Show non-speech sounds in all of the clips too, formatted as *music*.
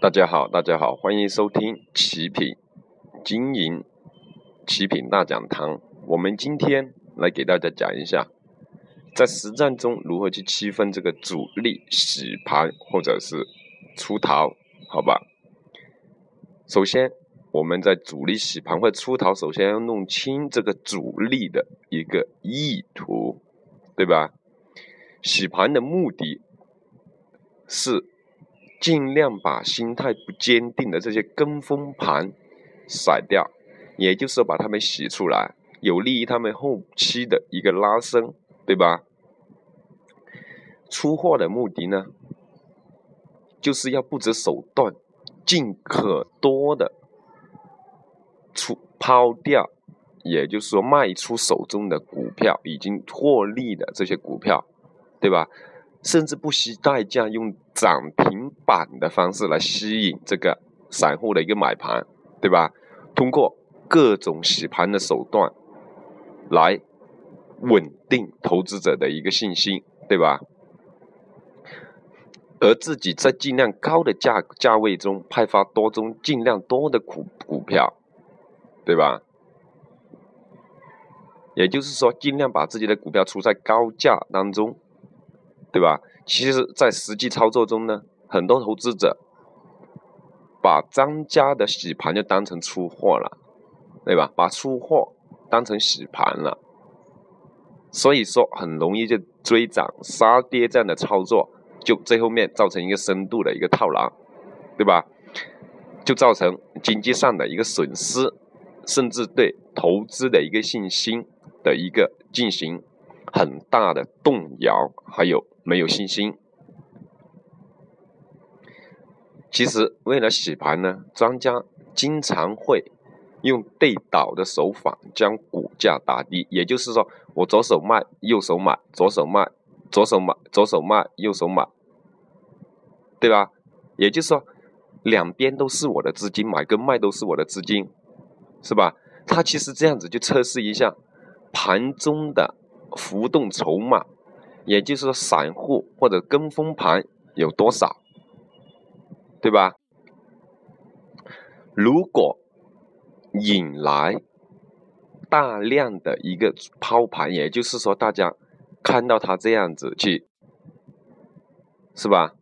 大家好，大家好，欢迎收听奇品经营奇品大讲堂。我们今天来给大家讲一下，在实战中如何去区分这个主力洗盘或者是出逃，好吧？首先，我们在主力洗盘或出逃，首先要弄清这个主力的一个意图，对吧？洗盘的目的是。尽量把心态不坚定的这些跟风盘甩掉，也就是把他们洗出来，有利于他们后期的一个拉升，对吧？出货的目的呢，就是要不择手段，尽可多的出抛掉，也就是说卖出手中的股票，已经获利的这些股票，对吧？甚至不惜代价用涨停板的方式来吸引这个散户的一个买盘，对吧？通过各种洗盘的手段来稳定投资者的一个信心，对吧？而自己在尽量高的价价位中派发多宗尽量多的股股票，对吧？也就是说，尽量把自己的股票出在高价当中。对吧？其实，在实际操作中呢，很多投资者把张家的洗盘就当成出货了，对吧？把出货当成洗盘了，所以说很容易就追涨杀跌这样的操作，就最后面造成一个深度的一个套牢，对吧？就造成经济上的一个损失，甚至对投资的一个信心的一个进行很大的动摇，还有。没有信心。其实为了洗盘呢，庄家经常会用对倒的手法将股价打低。也就是说，我左手卖，右手买；左手卖，左手买；左手卖，右手买，对吧？也就是说，两边都是我的资金，买跟卖都是我的资金，是吧？他其实这样子就测试一下盘中的浮动筹码。也就是说，散户或者跟风盘有多少，对吧？如果引来大量的一个抛盘，也就是说，大家看到他这样子去，是吧？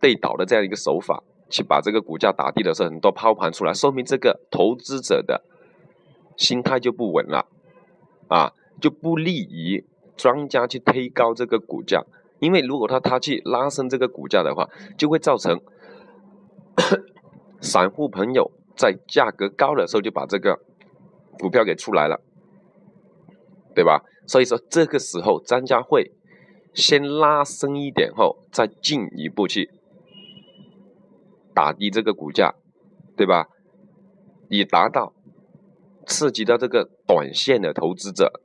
对倒的这样一个手法，去把这个股价打低的时候，很多抛盘出来，说明这个投资者的心态就不稳了，啊，就不利于。庄家去推高这个股价，因为如果他他去拉升这个股价的话，就会造成 *coughs* 散户朋友在价格高的时候就把这个股票给出来了，对吧？所以说这个时候庄家会先拉升一点后，再进一步去打低这个股价，对吧？以达到刺激到这个短线的投资者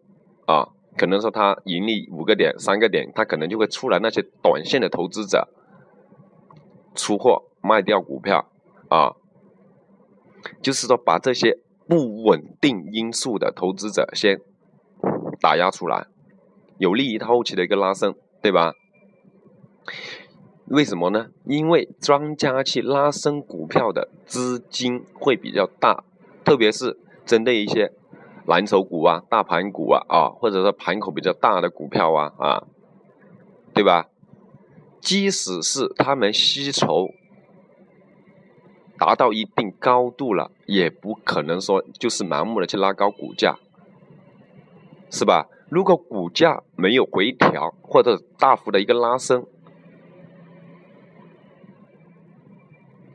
啊。可能说他盈利五个点、三个点，他可能就会出来那些短线的投资者出货卖掉股票啊，就是说把这些不稳定因素的投资者先打压出来，有利于他后期的一个拉升，对吧？为什么呢？因为庄家去拉升股票的资金会比较大，特别是针对一些。蓝筹股啊，大盘股啊，啊，或者说盘口比较大的股票啊，啊，对吧？即使是他们吸筹达到一定高度了，也不可能说就是盲目的去拉高股价，是吧？如果股价没有回调或者大幅的一个拉升，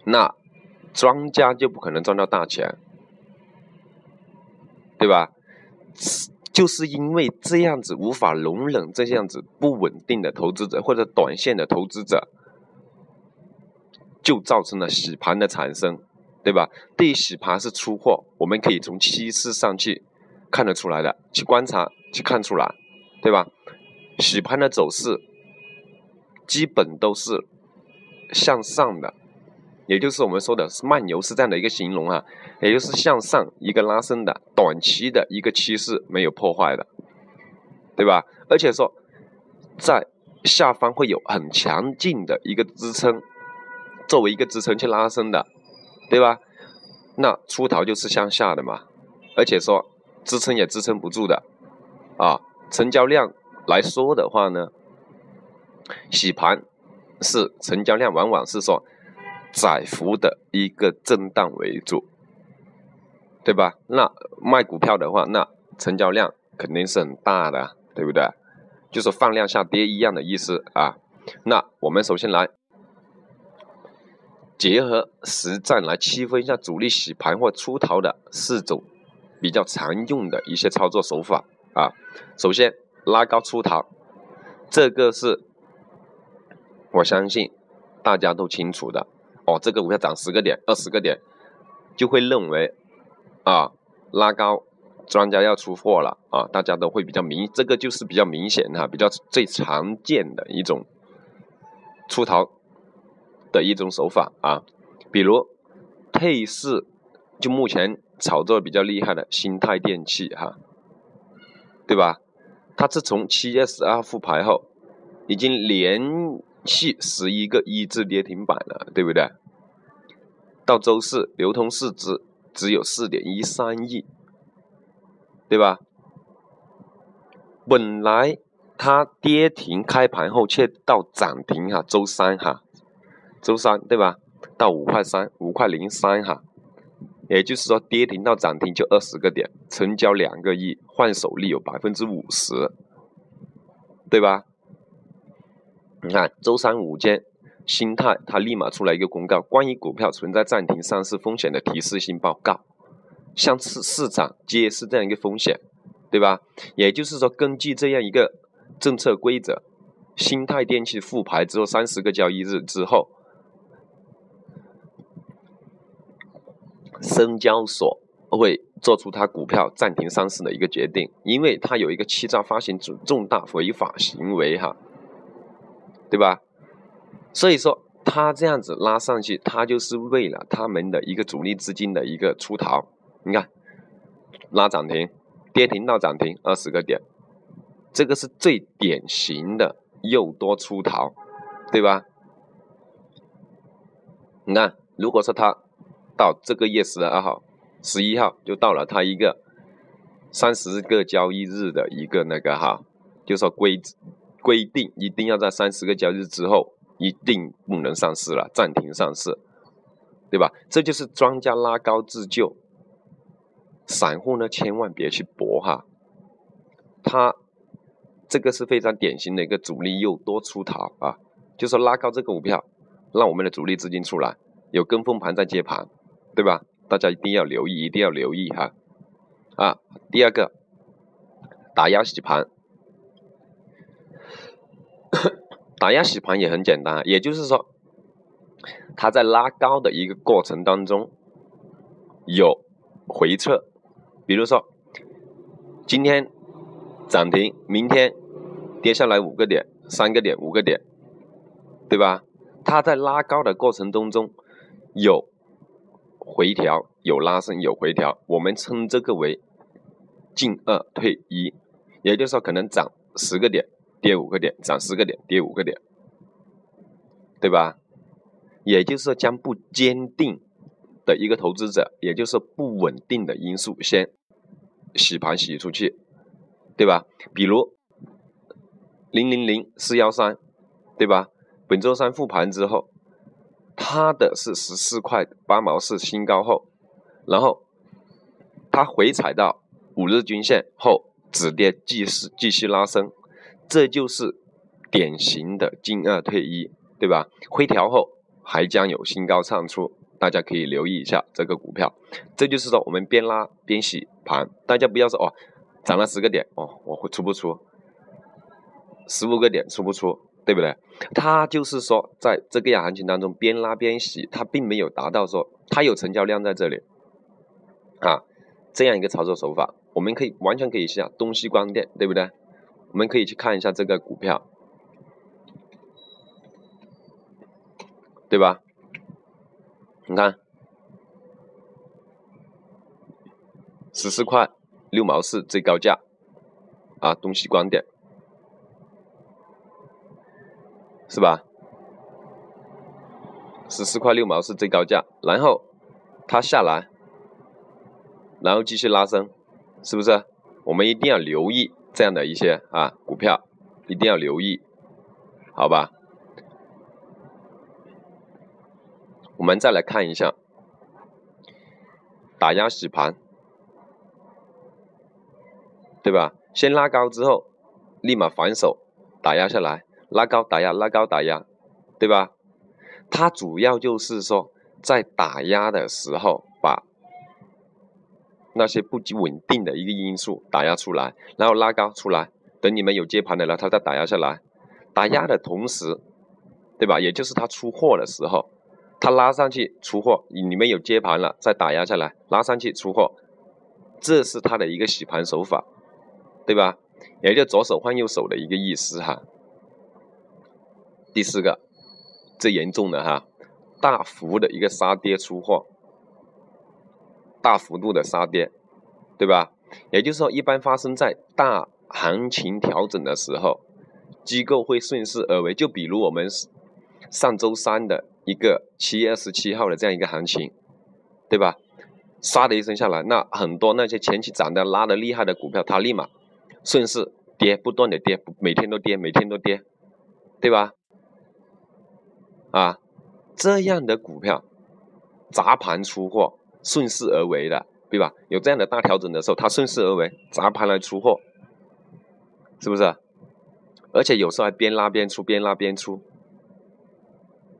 那庄家就不可能赚到大钱。对吧？就是因为这样子无法容忍这样子不稳定的投资者或者短线的投资者，就造成了洗盘的产生，对吧？对于洗盘是出货，我们可以从趋势上去看得出来的，去观察去看出来，对吧？洗盘的走势基本都是向上的。也就是我们说的是慢牛是这样的一个形容啊，也就是向上一个拉升的短期的一个趋势没有破坏的，对吧？而且说在下方会有很强劲的一个支撑，作为一个支撑去拉升的，对吧？那出逃就是向下的嘛，而且说支撑也支撑不住的啊。成交量来说的话呢，洗盘是成交量往往是说窄幅的一个震荡为主，对吧？那卖股票的话，那成交量肯定是很大的，对不对？就是放量下跌一样的意思啊。那我们首先来。结合实战来区分一下主力洗盘或出逃的四种比较常用的一些操作手法啊。首先拉高出逃，这个是我相信大家都清楚的哦。这个股票涨十个点、二十个点，就会认为啊拉高专家要出货了啊，大家都会比较明，这个就是比较明显哈，比较最常见的一种出逃。的一种手法啊，比如配饰，就目前炒作比较厉害的新泰电器哈，对吧？它自从七月十二复牌后，已经连续十一个一字跌停板了，对不对？到周四流通市值只有四点一三亿，对吧？本来它跌停开盘后却到涨停哈，周三哈。周三对吧？到五块三，五块零三哈，也就是说跌停到涨停就二十个点，成交两个亿，换手率有百分之五十，对吧？你看周三午间，新泰它立马出来一个公告，关于股票存在暂停上市风险的提示性报告，向市市场揭示这样一个风险，对吧？也就是说，根据这样一个政策规则，新泰电器复牌之后三十个交易日之后。深交所会做出它股票暂停上市的一个决定，因为它有一个欺诈发行重重大违法行为，哈，对吧？所以说他这样子拉上去，他就是为了他们的一个主力资金的一个出逃。你看，拉涨停，跌停到涨停二十个点，这个是最典型的诱多出逃，对吧？你看，如果说他。到这个月十二号、十一号就到了，他一个三十个交易日的一个那个哈，就说规则规定一定要在三十个交易日之后一定不能上市了，暂停上市，对吧？这就是庄家拉高自救，散户呢千万别去搏哈，他这个是非常典型的一个主力又多出逃啊，就是拉高这个股票，让我们的主力资金出来，有跟风盘在接盘。对吧？大家一定要留意，一定要留意哈。啊，第二个，打压洗盘，*laughs* 打压洗盘也很简单，也就是说，它在拉高的一个过程当中有回撤，比如说今天涨停，明天跌下来五个点、三个点、五个点，对吧？它在拉高的过程当中有。回调有拉升有回调，我们称这个为进二退一，也就是说可能涨十个点跌五个点，涨十个点跌五个点，对吧？也就是说将不坚定的一个投资者，也就是不稳定的因素先洗盘洗出去，对吧？比如零零零四幺三，对吧？本周三复盘之后。它的是十四块八毛四新高后，然后它回踩到五日均线后止跌继续继续拉升，这就是典型的进二退一，对吧？回调后还将有新高唱出，大家可以留意一下这个股票。这就是说我们边拉边洗盘，大家不要说哦，涨了十个点哦，我会出不出？十五个点出不出？对不对？它就是说，在这个样行情当中，边拉边洗，它并没有达到说它有成交量在这里啊，这样一个操作手法，我们可以完全可以像东西光电，对不对？我们可以去看一下这个股票，对吧？你看，十四块六毛四最高价啊，东西光电。是吧？十四块六毛四最高价，然后它下来，然后继续拉升，是不是？我们一定要留意这样的一些啊股票，一定要留意，好吧？我们再来看一下打压洗盘，对吧？先拉高之后，立马反手打压下来，拉高打压，拉高打压，对吧？它主要就是说，在打压的时候，把那些不稳定的一个因素打压出来，然后拉高出来，等你们有接盘的了，它再打压下来。打压的同时，对吧？也就是它出货的时候，它拉上去出货，你们有接盘了，再打压下来，拉上去出货，这是它的一个洗盘手法，对吧？也就左手换右手的一个意思哈。第四个。最严重的哈，大幅的一个杀跌出货，大幅度的杀跌，对吧？也就是说，一般发生在大行情调整的时候，机构会顺势而为。就比如我们上周三的一个七月二十七号的这样一个行情，对吧？唰的一声下来，那很多那些前期涨的拉的厉害的股票，它立马顺势跌，不断的跌，每天都跌，每天都跌，对吧？啊，这样的股票砸盘出货，顺势而为的，对吧？有这样的大调整的时候，它顺势而为，砸盘来出货，是不是？而且有时候还边拉边出，边拉边出，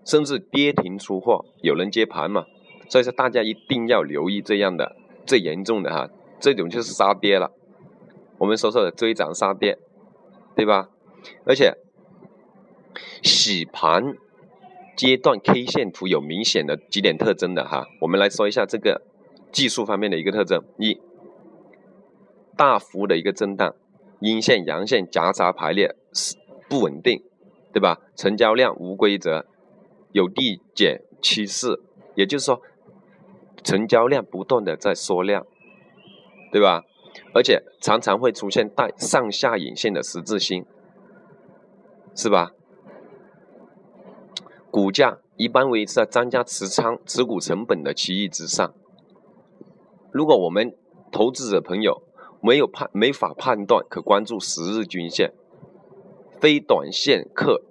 甚至跌停出货，有人接盘嘛？所以说大家一定要留意这样的最严重的哈，这种就是杀跌了。我们所说的追涨杀跌，对吧？而且洗盘。阶段 K 线图有明显的几点特征的哈，我们来说一下这个技术方面的一个特征：一，大幅的一个震荡，阴线阳线夹杂排列，不稳定，对吧？成交量无规则，有递减趋势，也就是说，成交量不断的在缩量，对吧？而且常常会出现带上下影线的十字星，是吧？股价一般维持在庄家持仓持股成本的区域之上。如果我们投资者朋友没有判没法判断，可关注十日均线。非短线客，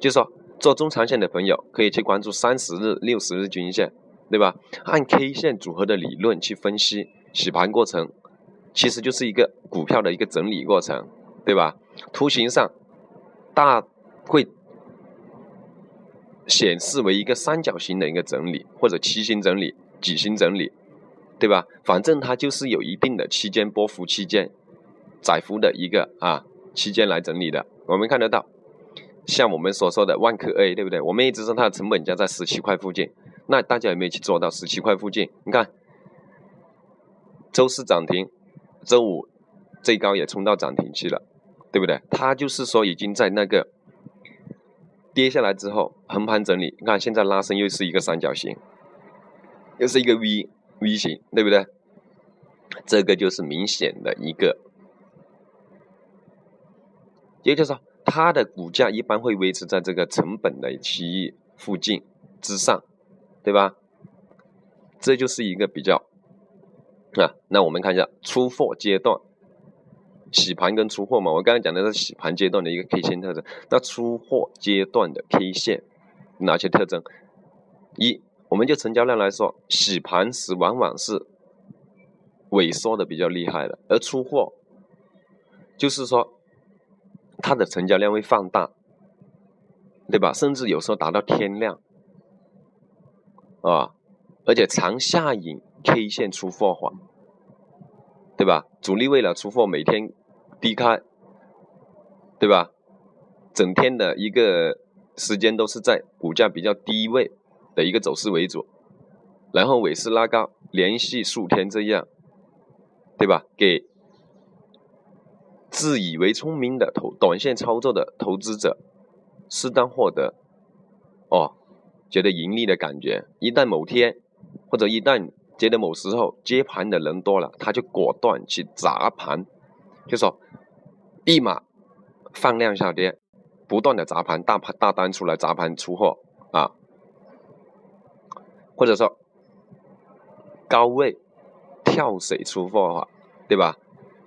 就说做中长线的朋友可以去关注三十日、六十日均线，对吧？按 K 线组合的理论去分析洗盘过程，其实就是一个股票的一个整理过程，对吧？图形上大会。显示为一个三角形的一个整理，或者梯形整理、矩形整理，对吧？反正它就是有一定的期间波幅区间、窄幅的一个啊期间来整理的。我们看得到，像我们所说的万科 A，对不对？我们一直说它的成本价在十七块附近，那大家有没有去做到十七块附近？你看，周四涨停，周五最高也冲到涨停去了，对不对？它就是说已经在那个。跌下来之后，横盘整理，你看现在拉升又是一个三角形，又是一个 V V 型，对不对？这个就是明显的一个，也就是说，它的股价一般会维持在这个成本的区域附近之上，对吧？这就是一个比较啊。那我们看一下出货阶段。洗盘跟出货嘛，我刚刚讲的是洗盘阶段的一个 K 线特征。那出货阶段的 K 线哪些特征？一，我们就成交量来说，洗盘时往往是萎缩的比较厉害的，而出货就是说它的成交量会放大，对吧？甚至有时候达到天量啊，而且长下影 K 线出货缓，对吧？主力为了出货，每天低开，对吧？整天的一个时间都是在股价比较低位的一个走势为主，然后尾市拉高，连续数天这样，对吧？给自以为聪明的投短线操作的投资者适当获得哦，觉得盈利的感觉。一旦某天或者一旦觉得某时候接盘的人多了，他就果断去砸盘，就说。立马放量下跌，不断的砸盘，大盘大单出来砸盘出货，啊，或者说高位跳水出货的话，对吧？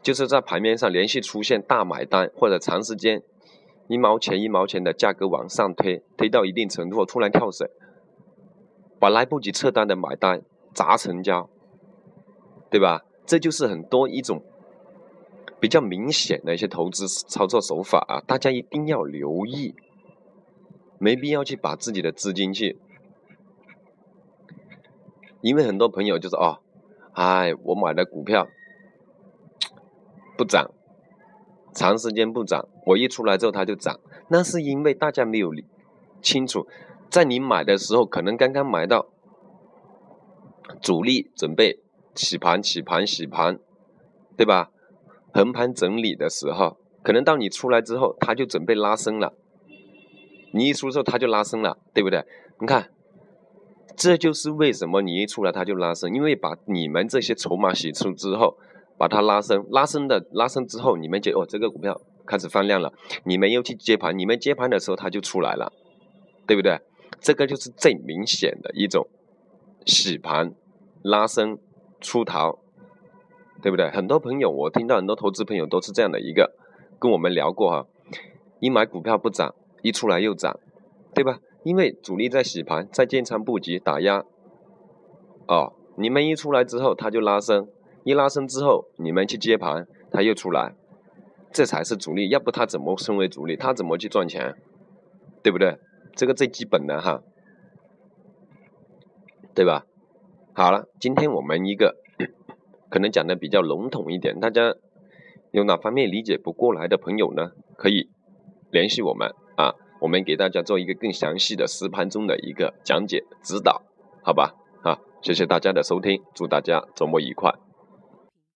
就是在盘面上连续出现大买单，或者长时间一毛钱一毛钱的价格往上推，推到一定程度突然跳水，把来不及撤单的买单砸成交，对吧？这就是很多一种比较明显的一些投资操作手法啊，大家一定要留意，没必要去把自己的资金去，因为很多朋友就是哦，哎，我买的股票。不涨，长时间不涨，我一出来之后它就涨，那是因为大家没有清楚，在你买的时候可能刚刚买到主力准备洗盘、洗盘、洗盘，对吧？横盘整理的时候，可能到你出来之后，它就准备拉升了，你一出之后它就拉升了，对不对？你看，这就是为什么你一出来它就拉升，因为把你们这些筹码洗出之后。把它拉升，拉升的拉升之后，你们觉哦，这个股票开始放量了，你们又去接盘，你们接盘的时候它就出来了，对不对？这个就是最明显的一种洗盘、拉升、出逃，对不对？很多朋友，我听到很多投资朋友都是这样的一个，跟我们聊过哈，一买股票不涨，一出来又涨，对吧？因为主力在洗盘，在建仓布局打压，哦，你们一出来之后，它就拉升。一拉升之后，你们去接盘，它又出来，这才是主力。要不他怎么升为主力？他怎么去赚钱？对不对？这个最基本的哈，对吧？好了，今天我们一个可能讲的比较笼统一点，大家有哪方面理解不过来的朋友呢？可以联系我们啊，我们给大家做一个更详细的实盘中的一个讲解指导，好吧？好，谢谢大家的收听，祝大家周末愉快。